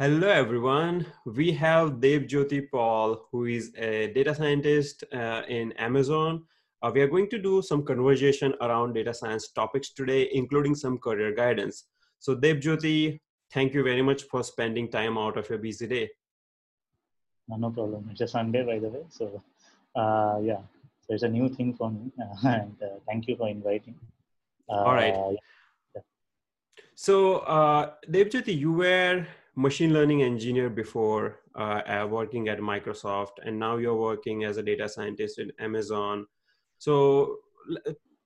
Hello, everyone. We have Debjyoti Paul, who is a data scientist uh, in Amazon. Uh, we are going to do some conversation around data science topics today, including some career guidance. So, Debjyoti, thank you very much for spending time out of your busy day. No, problem. It's a Sunday, by the way. So, uh, yeah, so it's a new thing for me. and uh, thank you for inviting. All right. Uh, yeah. So, uh, Debjyoti, you were machine learning engineer before uh, uh, working at Microsoft, and now you're working as a data scientist in Amazon. So,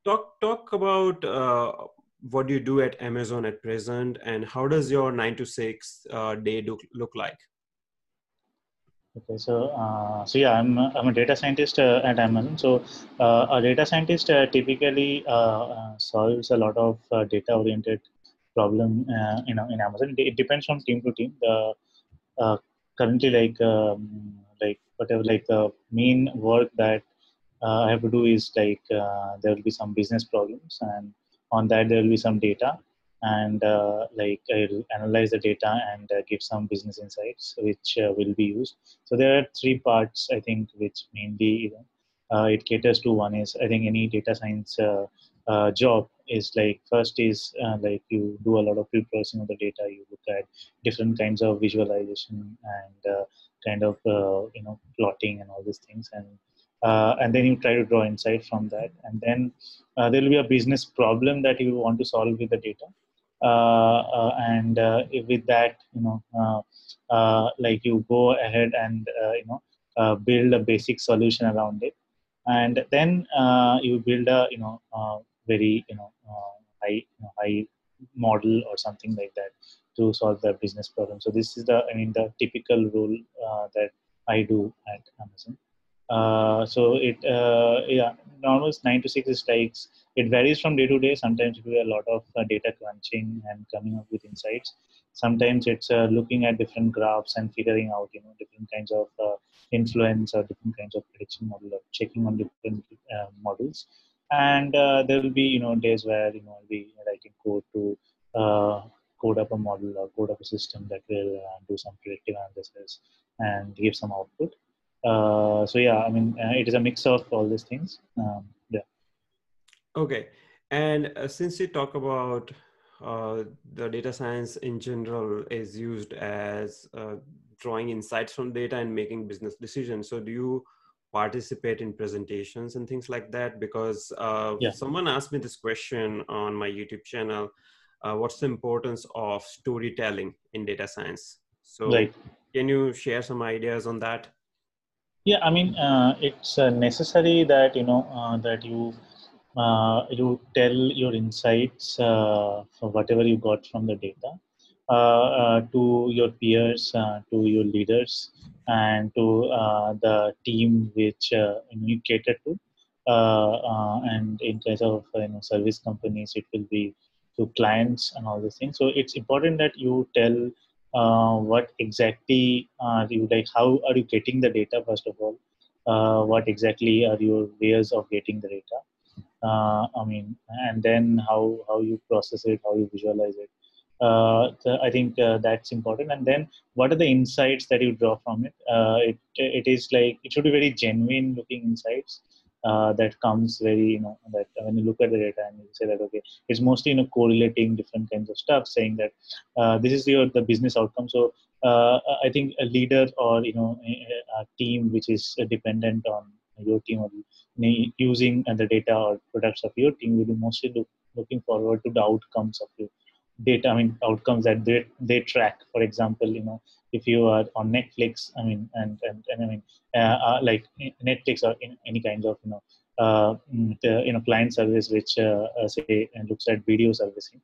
talk talk about uh, what you do at Amazon at present, and how does your nine to six uh, day look look like? Okay, so uh, so yeah, I'm I'm a data scientist uh, at Amazon. So a data scientist typically solves a lot of data oriented problem uh, know in Amazon. It, depends from team to team. The uh, currently like um, like whatever like the main work that uh, I have to do is like uh, there will be some business problems and on that there will be some data and uh, like I'll analyze the data and uh, give some business insights which will be used. So there are three parts I think which mainly it caters to. One is I think any data science job is like first is uh, like you do a lot of pre-processing of the data. You look at different kinds of visualization and uh, kind of uh, you know plotting and all these things. And uh, and then you try to draw insight from that. And then uh, there will be a business problem that you want to solve with the data. Uh, and with that you know like you go ahead and you know build a basic solution around it. And then you build a you know very you know uh, high you know, high model or something like that to solve the business problem. So this is the I mean the typical role uh, that I do at Amazon. Uh, so it uh, yeah almost nine to six is it varies from day to day. Sometimes we do a lot of uh, data crunching and coming up with insights. Sometimes it's uh, looking at different graphs and figuring out you know different kinds of influence or different kinds of prediction model or checking on different models and uh, there will be you know days where you know I'll be writing code to uh, code up a model or code up a system that will uh, do some predictive analysis and give some output. Uh, so yeah, I mean uh, it is a mix of all these things. Um, yeah. Okay, and uh, since you talk about the data science in general is used as drawing insights from data and making business decisions. So do you participate in presentations and things like that because uh, yeah. someone asked me this question on my youtube channel uh, what's the importance of storytelling in data science so right. can you share some ideas on that yeah i mean uh, it's uh, necessary that you know uh, that you uh, you tell your insights for whatever you got from the data to your peers to your leaders and to uh, the team which uh, you cater to. Uh, and in case of you know, service companies, it will be to clients and all these things. So it's important that you tell uh, what exactly are you like how are you getting the data first of all uh, what exactly are your ways of getting the data uh, i mean and then how how you process it how you visualize it uh, I think uh, that's important. And then, what are the insights that you draw from it? Uh, it it is like it should be very genuine looking insights. Uh, that comes very you know that when you look at the data and you say that okay it's mostly you know correlating different kinds of stuff saying that uh, this is your the business outcome so uh, i think a leader or you know a, a team which is dependent on your team or using the data or products of your team will be mostly look, looking forward to the outcomes of your data i mean outcomes that they they track. For example you know if you are on netflix i mean and and, and i mean uh, uh, like netflix or any kind of you know uh, mm, the, you know client service which uh, uh say and looks at video servicing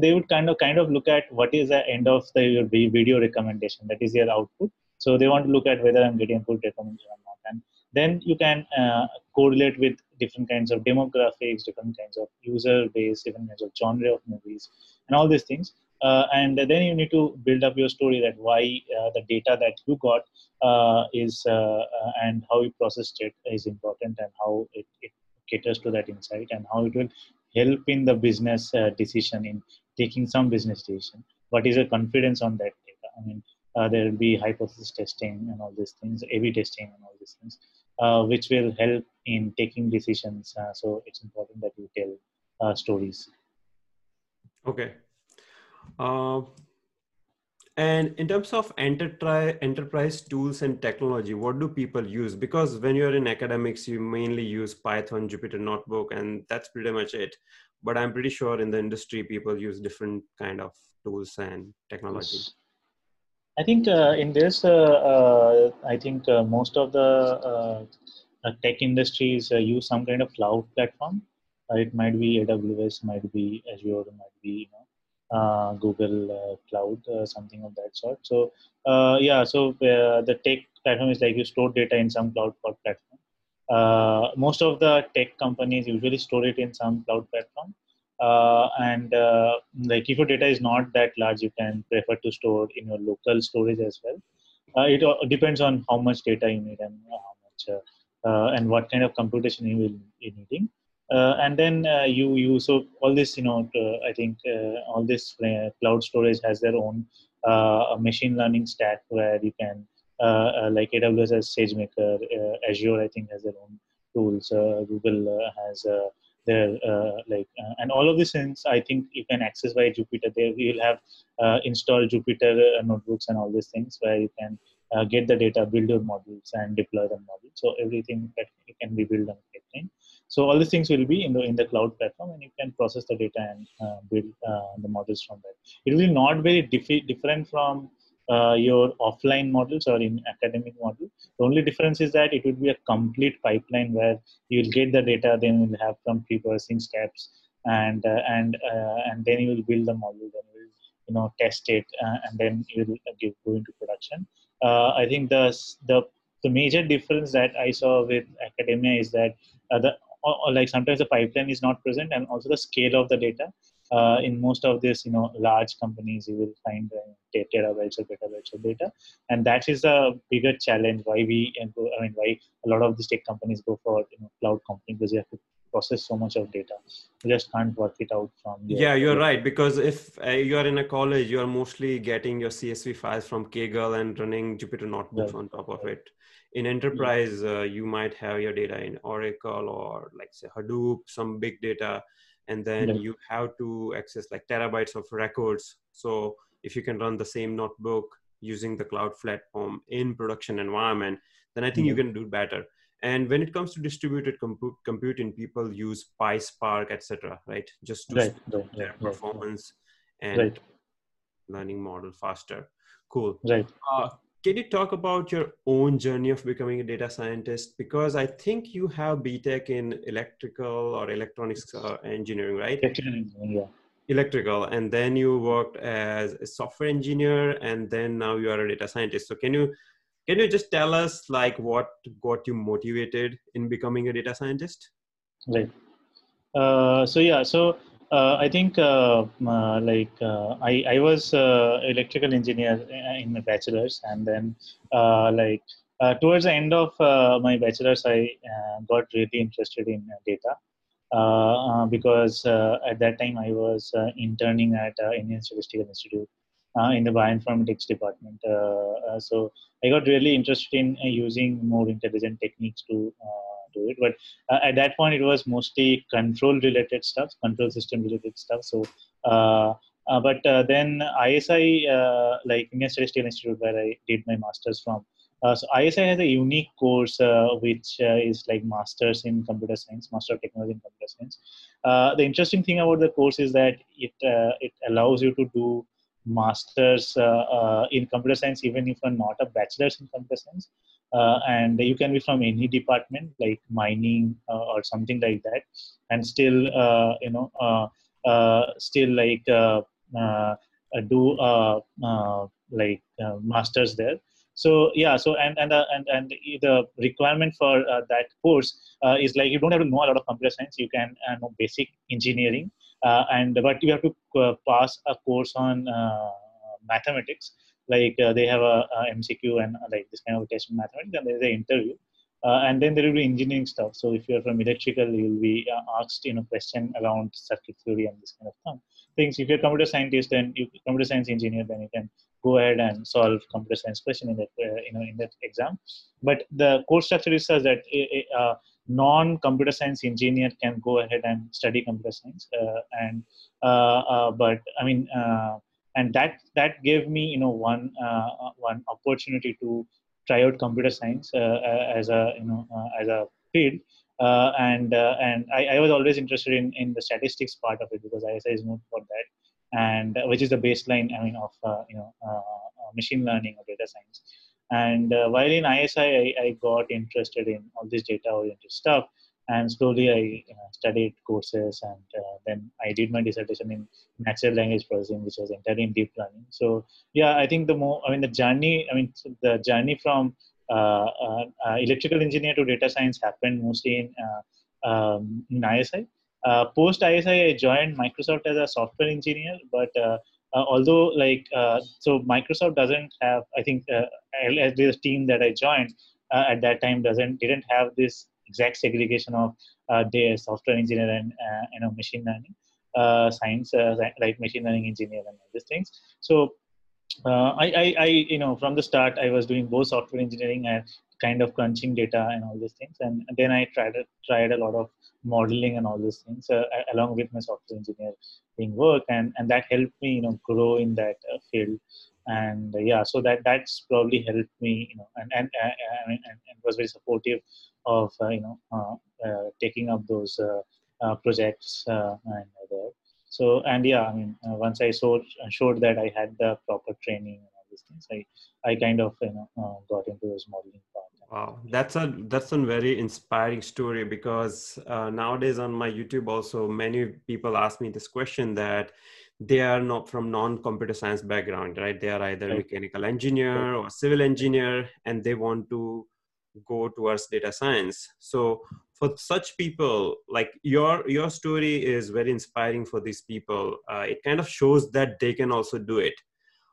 they would kind of kind of look at what is the end of the your video recommendation that is your output. So they want to look at whether i'm getting good recommendation or not. And then you can uh, correlate with different kinds of demographics, different kinds of user base, different kinds of genre of movies, and all these things. Uh, and then you need to build up your story that why uh, the data that you got uh, is uh, uh, and how you processed it is important and how it, it, caters to that insight and how it will help in the business decision in taking some business decision. What is your confidence on that data? I mean, there will be hypothesis testing and all these things, A/B testing and all these things, uh, which will help in taking decisions. Uh, so it's important that you tell uh, stories. Okay. Uh, and in terms of enterprise enterprise tools and technology, what do people use? Because when you're in academics, you mainly use Python, Jupyter Notebook, and that's pretty much it. But I'm pretty sure in the industry, people use different kind of tools and technology. I think uh, in this, uh, uh, I think most of the tech industries use some kind of cloud platform. it might be AWS, might be Azure, might be you know uh, Google uh, Cloud, uh, something of that sort. So yeah, so the tech platform is like you store data in some cloud platform. most of the tech companies usually store it in some cloud platform. Uh, and uh, like if your data is not that large. You can prefer to store in your local storage as well. Uh, it depends on how much data you need and how much and what kind of computation you will be needing. Uh, and then uh, you use so all this you know uh, i think all this cloud storage has their own machine learning stack where you can like aws has sagemaker azure i think has their own tools. Google has their uh, like uh, and all of these things i think you can access by jupyter. There you'll have uh, installed jupyter notebooks and all these things where you can get the data build your models and deploy the models. So everything that can be built on pipeline so all these things will be in the in the cloud platform, and you can process the data and uh, build uh, the models from that. It will not very dif- different from uh, your offline models or in academic model. The only difference is that it will be a complete pipeline where you will get the data, then you will have some pre-processing steps, and uh, and uh, and then you will build the model, then you will you know test it, uh, and then you will give, go into production. I think the the the major difference that I saw with academia is that uh, the or, like sometimes the pipeline is not present and also the scale of the data uh, in most of this you know large companies you will find uh, terabytes or petabytes of data. And that is a bigger challenge why we go, i mean why a lot of these tech companies go for you know cloud companies because you have to process so much of data. You just can't work it out from yeah you're right because if uh, you are in a college you are mostly getting your csv files from kaggle and running jupyter notebooks right. on top of it. In enterprise uh, you might have your data in oracle or like say hadoop some big data and then yeah. you have to access like terabytes of records. So if you can run the same notebook using the cloud platform in production environment then i think yeah. you can do better. And when it comes to distributed compu- computing people use PySpark etc right? Just to right, right, their right, performance and learning model faster. Cool. Right. Uh, can you talk about your own journey of becoming a data scientist? Because i think you have btech in electrical or electronics uh, engineering right? Yeah. Electrical. And then you worked as a software engineer and then now you are a data scientist. So can you can you just tell us like what got you motivated in becoming a data scientist? Right. Uh, so yeah so uh, I think uh, uh, like uh, I, I was uh, electrical engineer uh, in my bachelor's and then uh, like uh, towards the end of uh, my bachelor's I got really interested in data because at that time I was interning at Indian Statistical Institute in the bioinformatics department. so I got really interested in using more intelligent techniques to to it. But uh, at that point, it was mostly control related stuff, control system related stuff. So, uh, uh, but uh, then ISI, uh, like Indian Statistical Institute, where I did my master's from. Uh, so ISI has a unique course which is like masters in computer science, master of technology in computer science. the interesting thing about the course is that it it allows you to do masters in computer science even if you're not a bachelor's in computer science uh, and you can be from any department like mining uh, or something like that and still uh, you know uh, uh, still like uh, do like masters there. So yeah so and and and, and the requirement for that course is like you don't have to know a lot of computer science. You can know basic engineering and but you have to pass a course on mathematics like uh, they have a, a, MCQ and uh, like this kind of test in mathematics, and there's an interview. Uh, and then there will be engineering stuff. So if you're from electrical, you'll be uh, asked, you know, question around circuit theory and this kind of thing. things. If you're a computer scientist, then you computer science engineer, then you can go ahead and solve computer science question in that uh, you know in that exam. But the course structure is such that a, a non-computer science engineer can go ahead and study computer science, uh, and uh, uh, but I mean, and that that gave me you know one one opportunity to try out computer science as a you know as a field uh, and uh, and I, I, was always interested in, in the statistics part of it because ISI is known for that, and uh, which is the baseline I mean of you know machine learning or data science. And while in ISI, I, I, got interested in all this data-oriented stuff, and slowly I you know, studied courses, and uh, then I did my dissertation in natural language processing, which was entirely in deep learning. So yeah, I think the more I mean the journey, I mean the journey from uh, uh, uh, electrical engineer to data science happened mostly in, um, in ISI. Post ISI, I joined Microsoft as a software engineer, but although like so Microsoft doesn't have, I think, as the team that I joined at that time doesn't didn't have this exact segregation of uh, the software engineer and uh, you know machine learning uh, science like machine learning engineer and all these things. So uh, I, I, I, you know, from the start, I was doing both software engineering and kind of crunching data and all these things. And then I tried tried a lot of modeling and all these things uh, along with my software engineering work, and and that helped me, you know, grow in that uh, field. And uh, yeah, so that that's probably helped me, you know, and and uh, and, and, and was very supportive of uh, you know taking up those projects and. So and yeah, I mean, once I showed showed that I had the proper training these things, I I kind of you know uh, got into this modeling part. Wow, that's a that's a very inspiring story because uh, nowadays on my YouTube also many people ask me this question that they are not from non-computer science background, right? They are either right. mechanical engineer or civil engineer, and they want to go towards data science. So for such people like your your story is very inspiring for these people uh, it kind of shows that they can also do it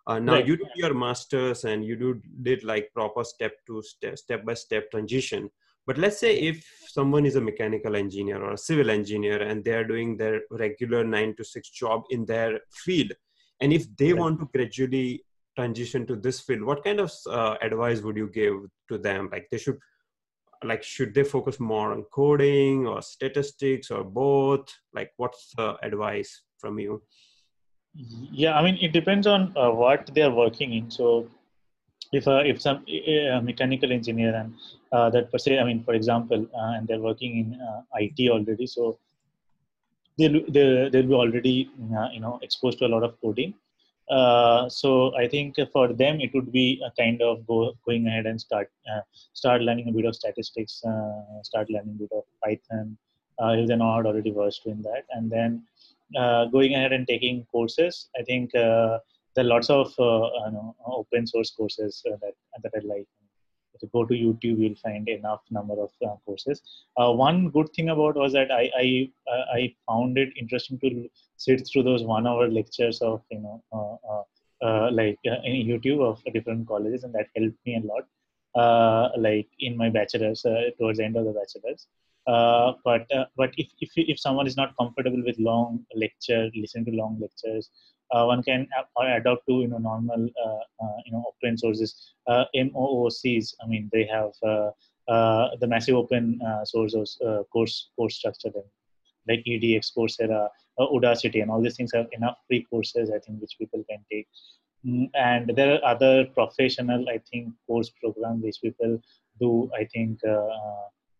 uh, now right. you did your masters and you do, did like proper step to step step by step transition but let's say if someone is a mechanical engineer or a civil engineer and they are doing their regular 9 to 6 job in their field and if they right. want to gradually transition to this field what kind of uh, advice would you give to them like they should like should they focus more on coding or statistics or both like what's the advice from you yeah i mean it depends on uh, what they are working in. So if uh, if some uh, mechanical engineer and uh, that per se i mean for example uh, and they're working in uh, it already so they'll, they'll, they'll be already you know exposed to a lot of coding. So I think for them it would be a kind of go, going ahead and start start learning a bit of statistics, start learning a bit of Python. If they're not already versed in that, and then going ahead and taking courses. I think there are lots of you know, open source courses that that I like if you go to YouTube, you'll find enough number of uh, courses. Uh, one good thing about was that I I, uh, I found it interesting to sit through those one-hour lectures of you know uh, uh, uh, like in YouTube of different colleges, and that helped me a lot. like in my bachelor's, towards the end of the bachelor's. Uh, but uh, but if, if if someone is not comfortable with long lecture, listen to long lectures, uh, one can uh, adopt to you know normal uh, uh, you know open sources MOOCs. I mean they have the massive open source course course structure then like edX, Coursera, Udacity, and all these things have enough free courses I think which people can take. Mm, and there are other professional I think course program which people do I think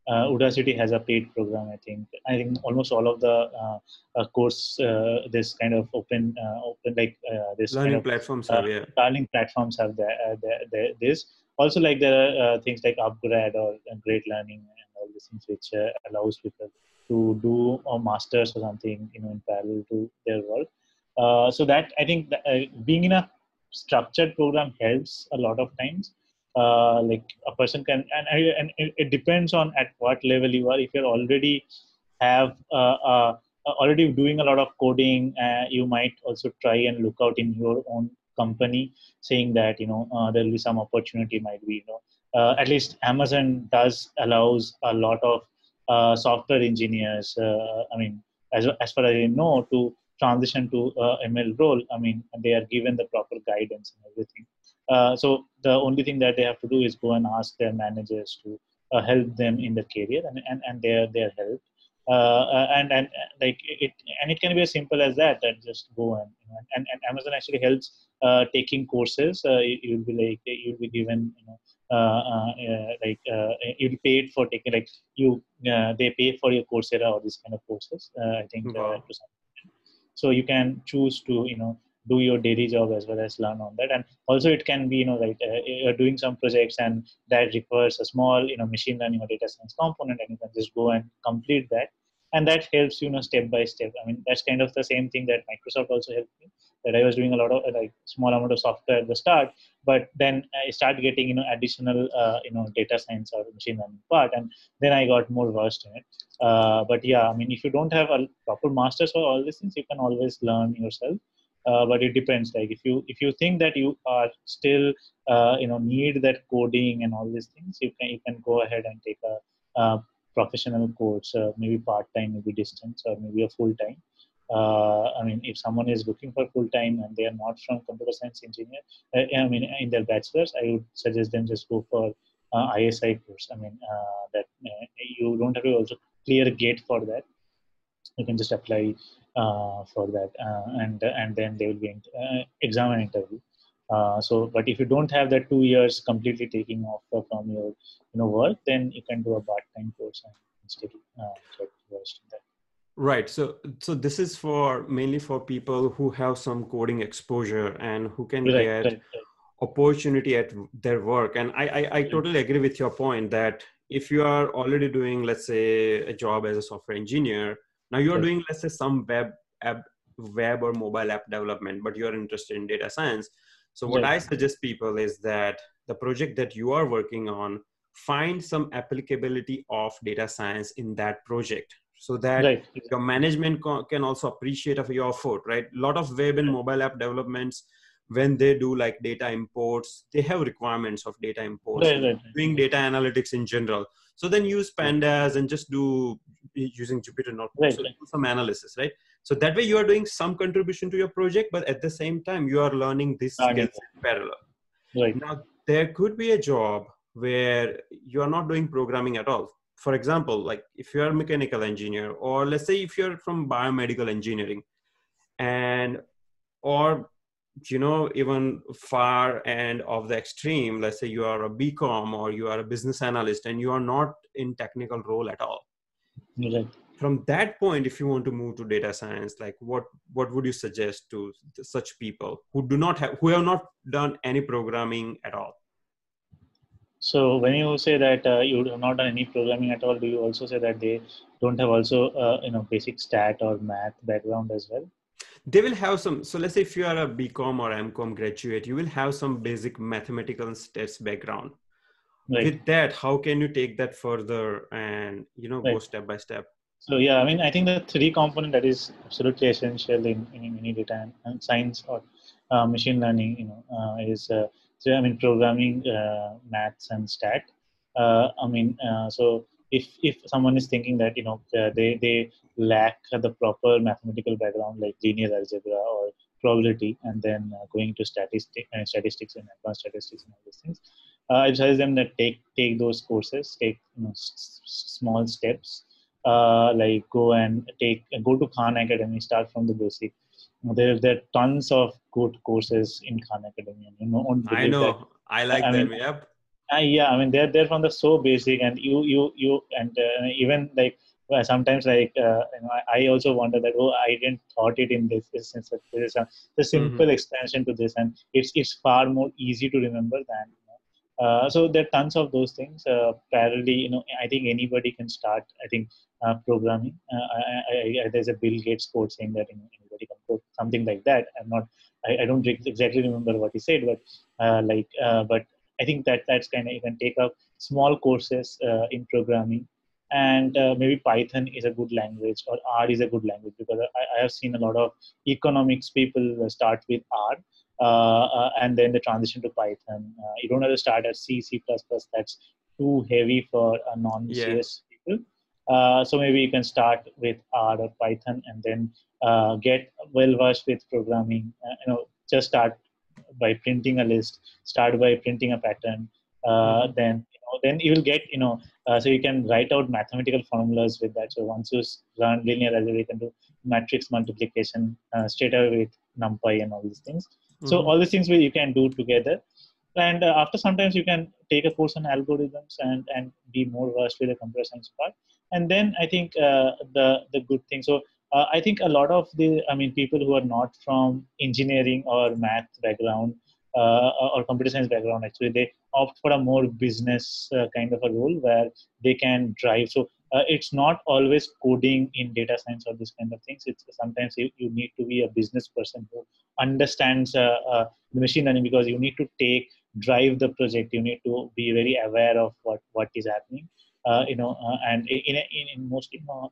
uh, Udacity has a paid program. I think I think almost all of the uh, uh, course uh, this kind of open uh, open like uh, this learning kind of, platforms have yeah. learning platforms have the, the, the, this. Also, like there are things like Upgrad or Great Learning and all these things which allows people to do a masters or something you know in parallel to their work. so that I think that, being in a structured program helps a lot of times uh, like a person can and, and it depends on at what level you are. If you're already have uh, uh, already doing a lot of coding uh, you might also try and look out in your own company saying that you know uh, there will be some opportunity might be you know. Uh, at least amazon does allows a lot of software engineers i mean as, as far as i know to transition to uh, ML role, I mean, they are given the proper guidance and everything. Uh, so the only thing that they have to do is go and ask their managers to uh, help them in the career, and and, and their their help. Uh, uh, and and like it and it can be as simple as that that just go and you know, and, and amazon actually helps uh, taking courses uh, you'll be like you'll be given you know uh, uh, like you'll be paid for taking like you they pay for your coursera or this kind of courses i think wow. so you can choose to you know do your daily job as well as learn on that. And also it can be you know like uh, you're doing some projects and that requires a small you know machine learning or data science component and you can just go and complete that. And that helps you know step by step. I mean that's kind of the same thing that microsoft also helped me that i was doing a lot of like small amount of software at the start but then i started getting you know additional uh, you know data science or machine learning part and then i got more versed in it. Uh, but yeah i mean if you don't have a proper masters for all these things you can always learn yourself uh, but it depends like if you if you think that you are still uh, you know need that coding and all these things you can you can go ahead and take a uh, professional course, uh, maybe part time, maybe distance, or maybe a full time. Uh, I mean, if someone is looking for full time and they are not from computer science engineer, uh, I mean, in their bachelor's, I would suggest them just go for uh, ISI course. I mean, uh, that uh, you don't have to also clear gate for that. You can just apply for that, and and then they will be exam and interview. Uh, so, but if you don't have that two years completely taking off from your you know work, then you can do a part-time course and still uh, get versed in that. Right. So, so this is for mainly for people who have some coding exposure and who can right, get right, right. opportunity at their work. And I, I, I totally agree with your point that if you are already doing, let's say, a job as a software engineer, now you're doing, let's say, some web app, web or mobile app development, but you're interested in data science so what I suggest people is that the project that you are working on, find some applicability of data science in that project so that right. your management can also appreciate of your effort, right? A lot of web and mobile app developments, when they do like data imports, they have requirements of data imports, right, right. doing data analytics in general. So then use pandas and just do using Jupyter Notebook, so do some analysis, right? so that way you are doing some contribution to your project but at the same time you are learning this skills in parallel. Right. Now there could be a job where you are not doing programming at all. For example like if you're a mechanical engineer or let's say if you're from biomedical engineering and or you know even far end of the extreme let's say you are a bcom or you are a business analyst and you are not in technical role at all. Right. From that point if you want to move to data science like what what would you suggest to such people who do not have who have not done any programming at all? So when you say that uh, you have not done any programming at all do you also say that they don't have also uh, you know basic stat or math background as well they will have some so let's say if you are a bcom or mcom graduate you will have some basic mathematical and stats background right. with that how can you take that further and you know right. go step by step so yeah, I mean, I think the three component that is absolutely essential in, in any data and science or uh, machine learning, you know, uh, is uh, so I mean programming, uh, maths, and stat. Uh, I mean, uh, so if if someone is thinking that you know uh, they they lack the proper mathematical background like linear algebra or probability, and then uh, going to statistics and uh, statistics and advanced statistics and all these things, I advise them that take take those courses, take you know, s- small steps uh, like go and take go to Khan Academy, start from the basic. There, there are tons of good courses in Khan Academy. You know, I know. That. I like I them. Mean, yep. Uh, yeah, I mean they're they're from the so basic, and you you you and uh, even like well, sometimes like uh, you know, I, I, also wonder that oh I didn't thought it in this this is a, this is a, a simple mm-hmm. extension to this, and it's it's far more easy to remember than uh, so there are tons of those things. Uh, parallelly, you know, I think anybody can start. I think uh, programming. Uh, I, I, I, there's a Bill Gates quote saying that you know, anybody can code something like that. I'm not. I, don't exactly remember what he said, but uh, like, uh, but I think that that's kind of you can take up small courses in programming, and maybe Python is a good language or R is a good language because I, I have seen a lot of economics people start with R uh, uh, and then the transition to Python. Uh, you don't have to start at C, C++. That's too heavy for non-CS yeah. people. uh, so maybe you can start with r or python and then uh, get well versed with programming uh, you know just start by printing a list start by printing a pattern uh, mm-hmm. then you know, then you will get you know uh, so you can write out mathematical formulas with that so once you learn linear algebra you can do matrix multiplication uh, straight away with numpy and all these things mm-hmm. so all these things you can do together and uh, after sometimes you can take a course on algorithms and and be more versed with the computer science part and then i think uh, the the good thing so uh, i think a lot of the i mean people who are not from engineering or math background uh, or computer science background actually they opt for a more business uh, kind of a role where they can drive. So uh, it's not always coding in data science or this kind of things. It's sometimes you, you need to be a business person who understands uh, uh, the machine learning because you need to take drive the project. You need to be very aware of what what is happening you know and in, in, in most you know,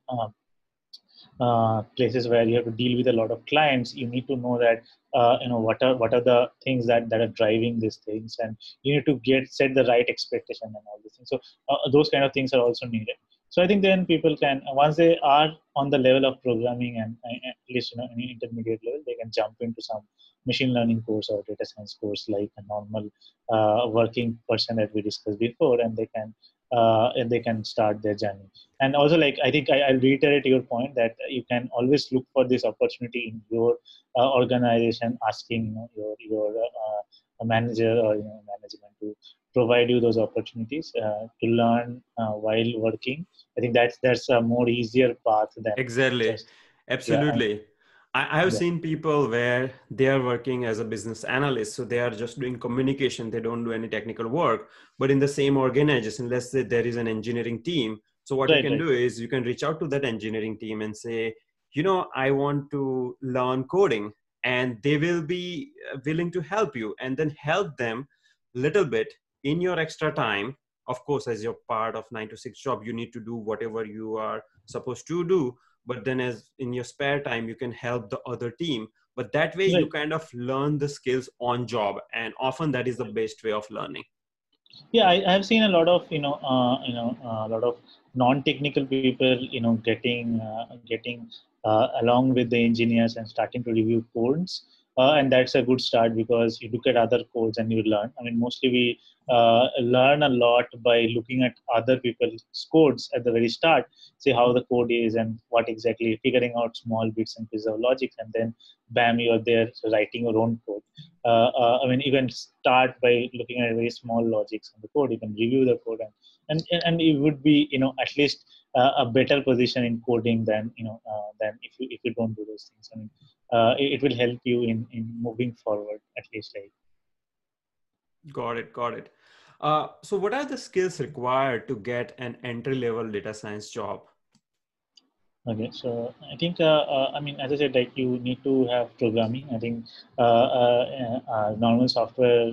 uh, places where you have to deal with a lot of clients you need to know that uh, you know what are what are the things that that are driving these things and you need to get set the right expectation and all these things. So uh, those kind of things are also needed. So i think then people can once they are on the level of programming and, and at least you know any intermediate level they can jump into some machine learning course or data science course like a normal uh, working person that we discussed before and they can uh, and they can start their journey. And also like i think I, will reiterate your point that you can always look for this opportunity in your uh, organization asking you know, your your uh, manager or you know management to provide you those opportunities uh, to learn uh, while working. I think that's that's a more easier path than exactly. just, absolutely. yeah, I, have yeah. seen people where they are working as a business analyst, so they are just doing communication. They don't do any technical work. But in the same organization, let's say there is an engineering team. So what right, you can right. do is you can reach out to that engineering team and say, you know, I want to learn coding, and they will be uh, willing to help you, and then help them little bit in your extra time. Of course, as your part of nine to six job, you need to do whatever you are supposed to do but then as in your spare time you can help the other team. But that way right. you kind of learn the skills on job and often that is the best way of learning. Yeah i, have seen a lot of you know uh, you know uh, a lot of non-technical people you know getting uh, getting uh, along with the engineers and starting to review codes uh, and that's a good start because you look at other codes and you learn. I mean mostly we uh, learn a lot by looking at other people's codes at the very start see how the code is and what exactly figuring out small bits and pieces of logic and then bam you're there writing your own code. Uh, uh, i mean even start by looking at very small logics on the code. You can review the code and and, and it would be you know at least a better position in coding than you know uh, than if you if you don't do those things. I mean uh, it, it, will help you in in moving forward at least like got it got it. Uh, so what are the skills required to get an entry level data science job? Okay so i think uh, uh, i mean as i said like you need to have programming. I think uh, normal software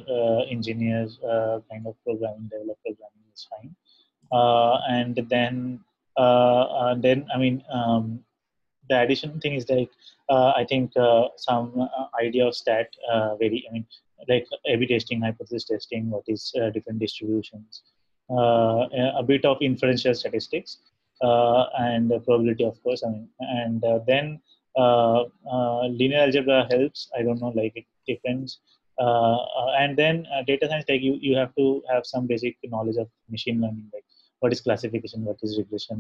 engineers kind of programming develop programming is fine. And then then i mean um, the addition thing is like uh, I think uh, some uh, idea of stat very I mean like A/B testing, hypothesis testing, what is different distributions, a bit of inferential statistics, and probability of course. I mean, and then linear algebra helps. I don't know, like it depends. Uh, and then uh, data science like you you have to have some basic knowledge of machine learning like what is classification what is regression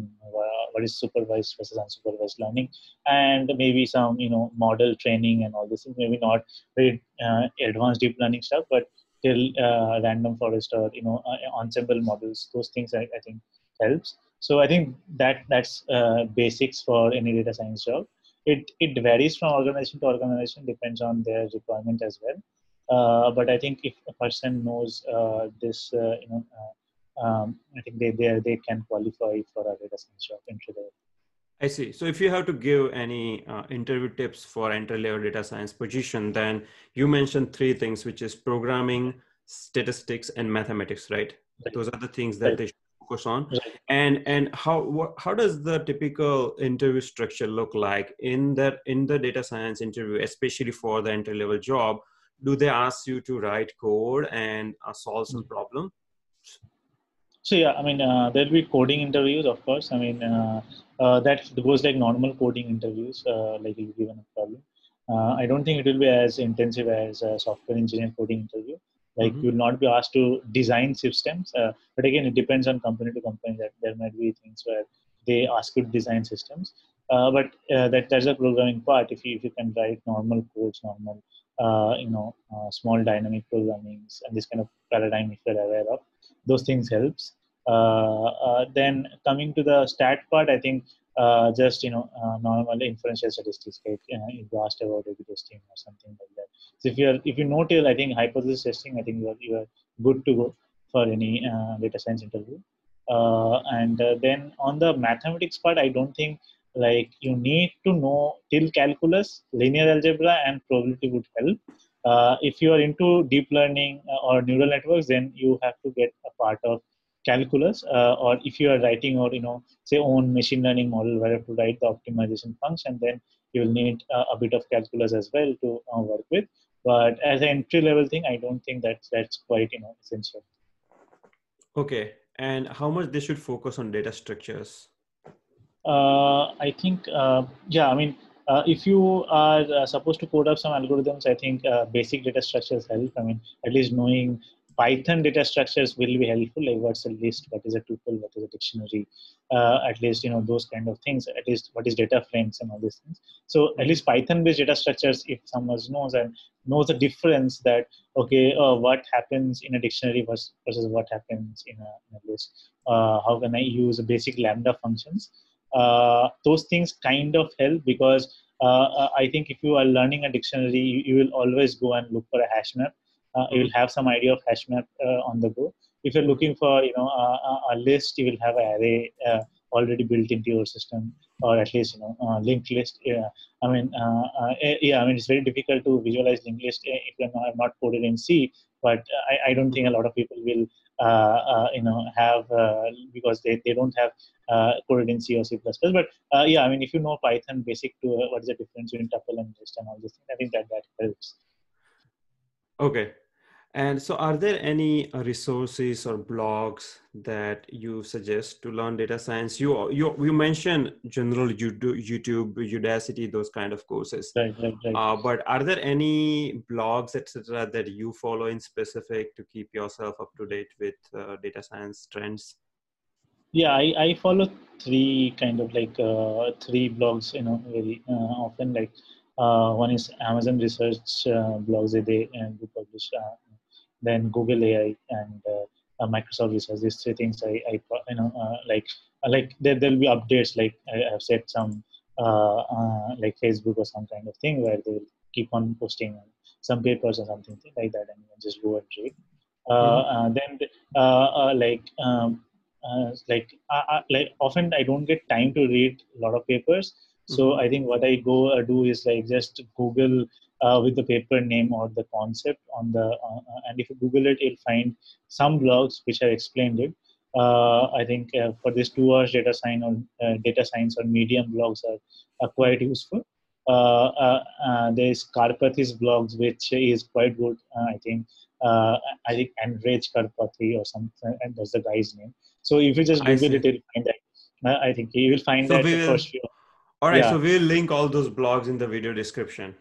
what is supervised versus unsupervised learning and maybe some you know model training and all this maybe not very uh, advanced deep learning stuff but still uh, random forest or you know uh, ensemble models those things I, I, think helps. So i think that that's uh, basics for any data science job. It it varies from organization to organization depends on their requirement as well. Uh, but i think if a person knows uh, this you know um, I think they they they can qualify for a data science job entry level. I see. So if you have to give any uh, interview tips for entry level data science position, then you mentioned three things, which is programming, statistics, and mathematics, right? right. Those are the things that right. they should focus on. Right. And and how what, how does the typical interview structure look like in that in the data science interview, especially for the entry level job? Do they ask you to write code and uh, solve some mm-hmm. problem? So yeah, I mean, uh, there'll be coding interviews, of course. I mean, uh, uh, that goes like normal coding interviews, uh, like you'll given a problem. Uh, I don't think it will be as intensive as a software engineer coding interview. Like Mhm. you will not be asked to design systems, uh, but again, it depends on company to company. That there might be things where they ask you to design systems. Uh, but uh, that there's a programming part. If you if you can write normal codes, normal uh, you know uh, small dynamic programmings, and this kind of paradigm, if you're aware of, those things helps. Uh, uh, then coming to the stat part, I think uh, just you know normal inferential statistics, like uh, if you asked about A/B testing or something like that. So if you're if you know till I think hypothesis testing, I think you are you are good to go for any data science interview. And then on the mathematics part, I don't think like you need to know till calculus, linear algebra, and probability would help. Uh, if you are into deep learning uh, or neural networks, then you have to get a part of calculus. Uh, or if you are writing or you know say own machine learning model where you have to write the optimization function, then you will need uh, a bit of calculus as well to uh, work with. But as an entry level thing, I don't think that's that's quite you know essential. Okay. And how much they should focus on data structures? Uh, I think, uh, yeah, I mean, uh, if you are uh, supposed to code up some algorithms, I think uh, basic data structures help. I mean, at least knowing Python data structures will be helpful. Like what's a list, what is a tuple, what is a dictionary, uh, at least you know those kind of things. At least what is data frames and all these things. So at least Python-based data structures, if someone knows and knows the difference that okay, what happens in a dictionary versus, versus what happens in a, in a list. How can I use basic lambda functions? Uh, those things kind of help because uh, uh, I think if you are learning a dictionary, you, you will always go and look for a hash map. Uh, you will have some idea of hash map on the go. If you're looking for you know a, a list, you will have an array already built into your system, or at least you know uh, linked list. Yeah. I mean, uh, uh, eh, yeah, I mean it's very difficult to visualize linked list eh, if you're not, not coded in C. But I, I don't think a lot of people will uh, uh, you know have because they, they don't have coded in C or C++. But yeah, I mean, if you know Python basic to what is the difference between tuple and list and all this, I think that that helps. Okay. And so, are there any resources or blogs that you suggest to learn data science? You you you mentioned general YouTube, Udacity, those kind of courses. Right, right, right. Uh, but are there any blogs, etc., that you follow in specific to keep yourself up to date with uh, data science trends? Yeah, I, I follow three kind of like uh, three blogs, you know, very uh, often. Like uh, one is Amazon Research uh, blogs that they uh, do publish. Uh, then Google AI and uh, Microsoft Research. These three things I, I you know, uh, like like there there'll be updates. Like I have set some uh, like Facebook or some kind of thing where they will keep on posting some papers or something like that, and just go and read. Mm-hmm. then like um, uh, like like often I don't get time to read a lot of papers. So mm-hmm. I think what I go uh, do is like just Google uh, with the paper name or the concept on the uh, uh, and if you Google it, you'll find some blogs which have explained it. Uh, I think for this towards data science or data science or medium blogs are, are quite useful. there's Karpathy's blogs, which is quite good. I think I think Andrej Karpathy or something, and that's the guy's name. So if you just Google it, you'll find that. I think you will find so that sure. All right, yeah. so we'll link all those blogs in the video description.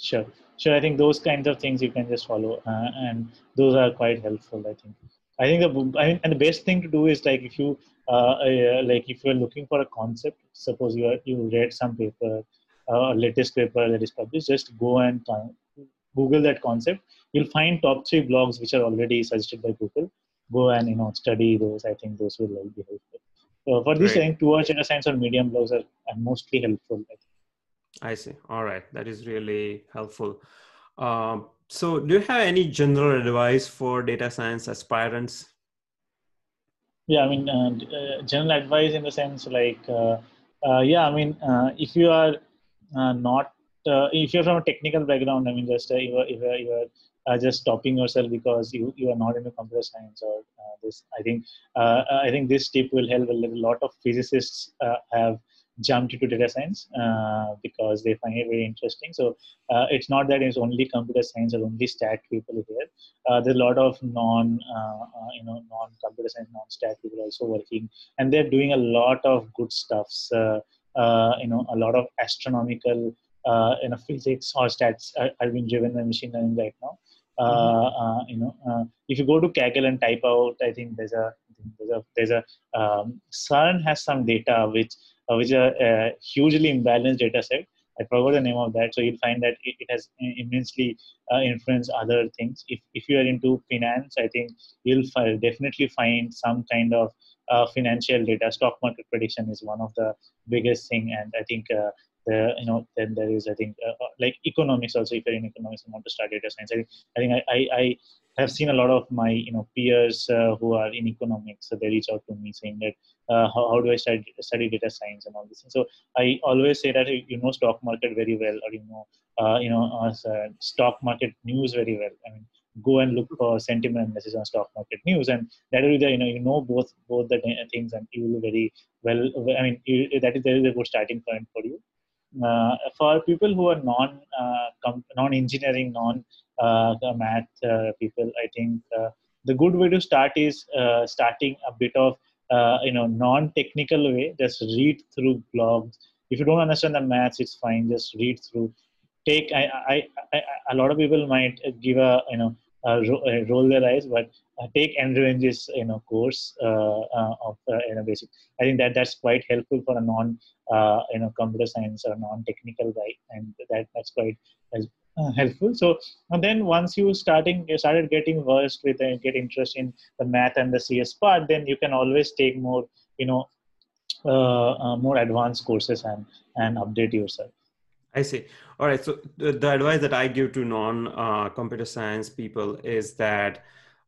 Sure, sure. I think those kinds of things you can just follow, uh, and those are quite helpful. I think. I think the I mean, and the best thing to do is like if you uh, uh, like if you're looking for a concept, suppose you are, you read some paper, uh, latest paper that is published, just go and Google that concept. You'll find top three blogs which are already suggested by Google go and you know study those. I think those will be helpful. So for this. I think towards data science or medium blogs are, are mostly helpful. I, I see. All right, that is really helpful. Um, so, do you have any general advice for data science aspirants? Yeah, I mean, uh, uh, general advice in the sense like, uh, uh yeah, I mean, uh, if you are uh, not, if you're from a technical background, I mean, just are, you are, you are uh, just stopping yourself because you, you are not into computer science or uh, this i think uh, i think this tip will help a lot of physicists have jumped into data science uh, because they find it very interesting. So uh, it's not that it's only computer science or only stat people here. Uh, there's a lot of non, uh, uh, you know, non-computer science, non-stat people also working, and they're doing a lot of good stuffs. Uh, you know, a lot of astronomical, you know, physics or stats are, are being driven by machine learning right now. Mm-hmm. you know, if you go to Kaggle and type out, I think there's a there's a there's a um, CERN has some data which which is a, a, hugely imbalanced data set. I forgot the name of that. So you'll find that it, it has immensely uh, influenced other things. If, if you are into finance, I think you'll definitely find some kind of uh, financial data. Stock market prediction is one of the biggest thing, and I think uh, the you know then there is I think uh, uh, like economics also. If you're in economics and want to start data science, I think I think I, I, I have seen a lot of my you know peers uh, who are in economics so they reach out to me saying that uh, how, how do i study, study data science and all this and so i always say that you know stock market very well or you know uh, you know uh, stock market news very well i mean go and look for sentiment analysis on stock market news and that will be you know you know both both the things and you will be very well i mean you, that is that is a good starting point for you for people who are non uh, non engineering non uh, math uh, people, I think uh, the good way to start is starting a bit of you know non-technical way. Just read through blogs. If you don't understand the maths, it's fine. Just read through. Take I, I, I a lot of people might give a you know roll their eyes, but uh, take Andrew Ng's you know course uh, uh, of you know basic. I think that that's quite helpful for a non you know computer science or non technical guy, and that that's quite uh, helpful. So and then once you starting you started getting versed with and get interest in the math and the CS part, then you can always take more you know uh, uh, more advanced courses and and update yourself. I see. All right. So the, the advice that I give to non uh, computer science people is that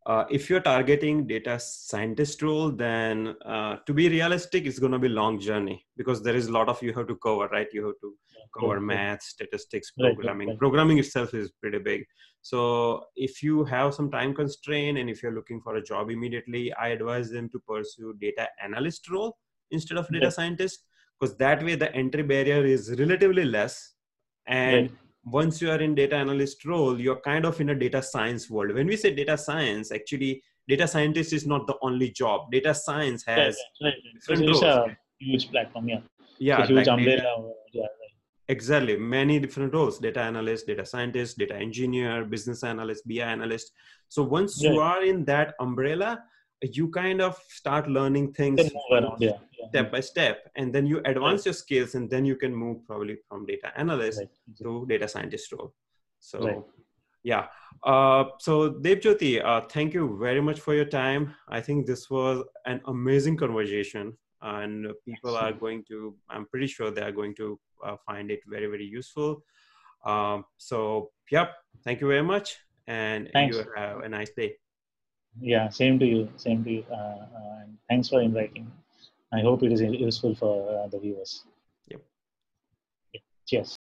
uh, if you're targeting data scientist role then uh, to be realistic it's going to be long journey because there is a lot of you have to cover right you have to cover math statistics programming right. programming itself is pretty big so if you have some time constraint and if you're looking for a job immediately i advise them to pursue data analyst role instead of data scientist because that way the entry barrier is relatively less. And once you are in data analyst role you're kind of in a data science world. When we say data science actually data scientist is not the only job. Data science has right, right, right. it's a huge platform yeah. Yeah, huge like umbrella data, yeah exactly. Many different roles. Data analyst data scientist data engineer business analyst bi analyst. So once you are in that umbrella you kind of start learning things around, yeah, yeah. step by step and then you advance right. your skills and then you can move probably from data analyst right. to data scientist role so right. yeah uh, so Debjyoti, uh, thank you very much for your time i think this was an amazing conversation and people are going to i'm pretty sure they are going to uh, find it very very useful um, so yep thank you very much and Thanks. you have a nice day yeah, same to you. Same to you. Uh, uh, and thanks for inviting. I hope it is useful for uh, the viewers. Yep. Yeah. Cheers.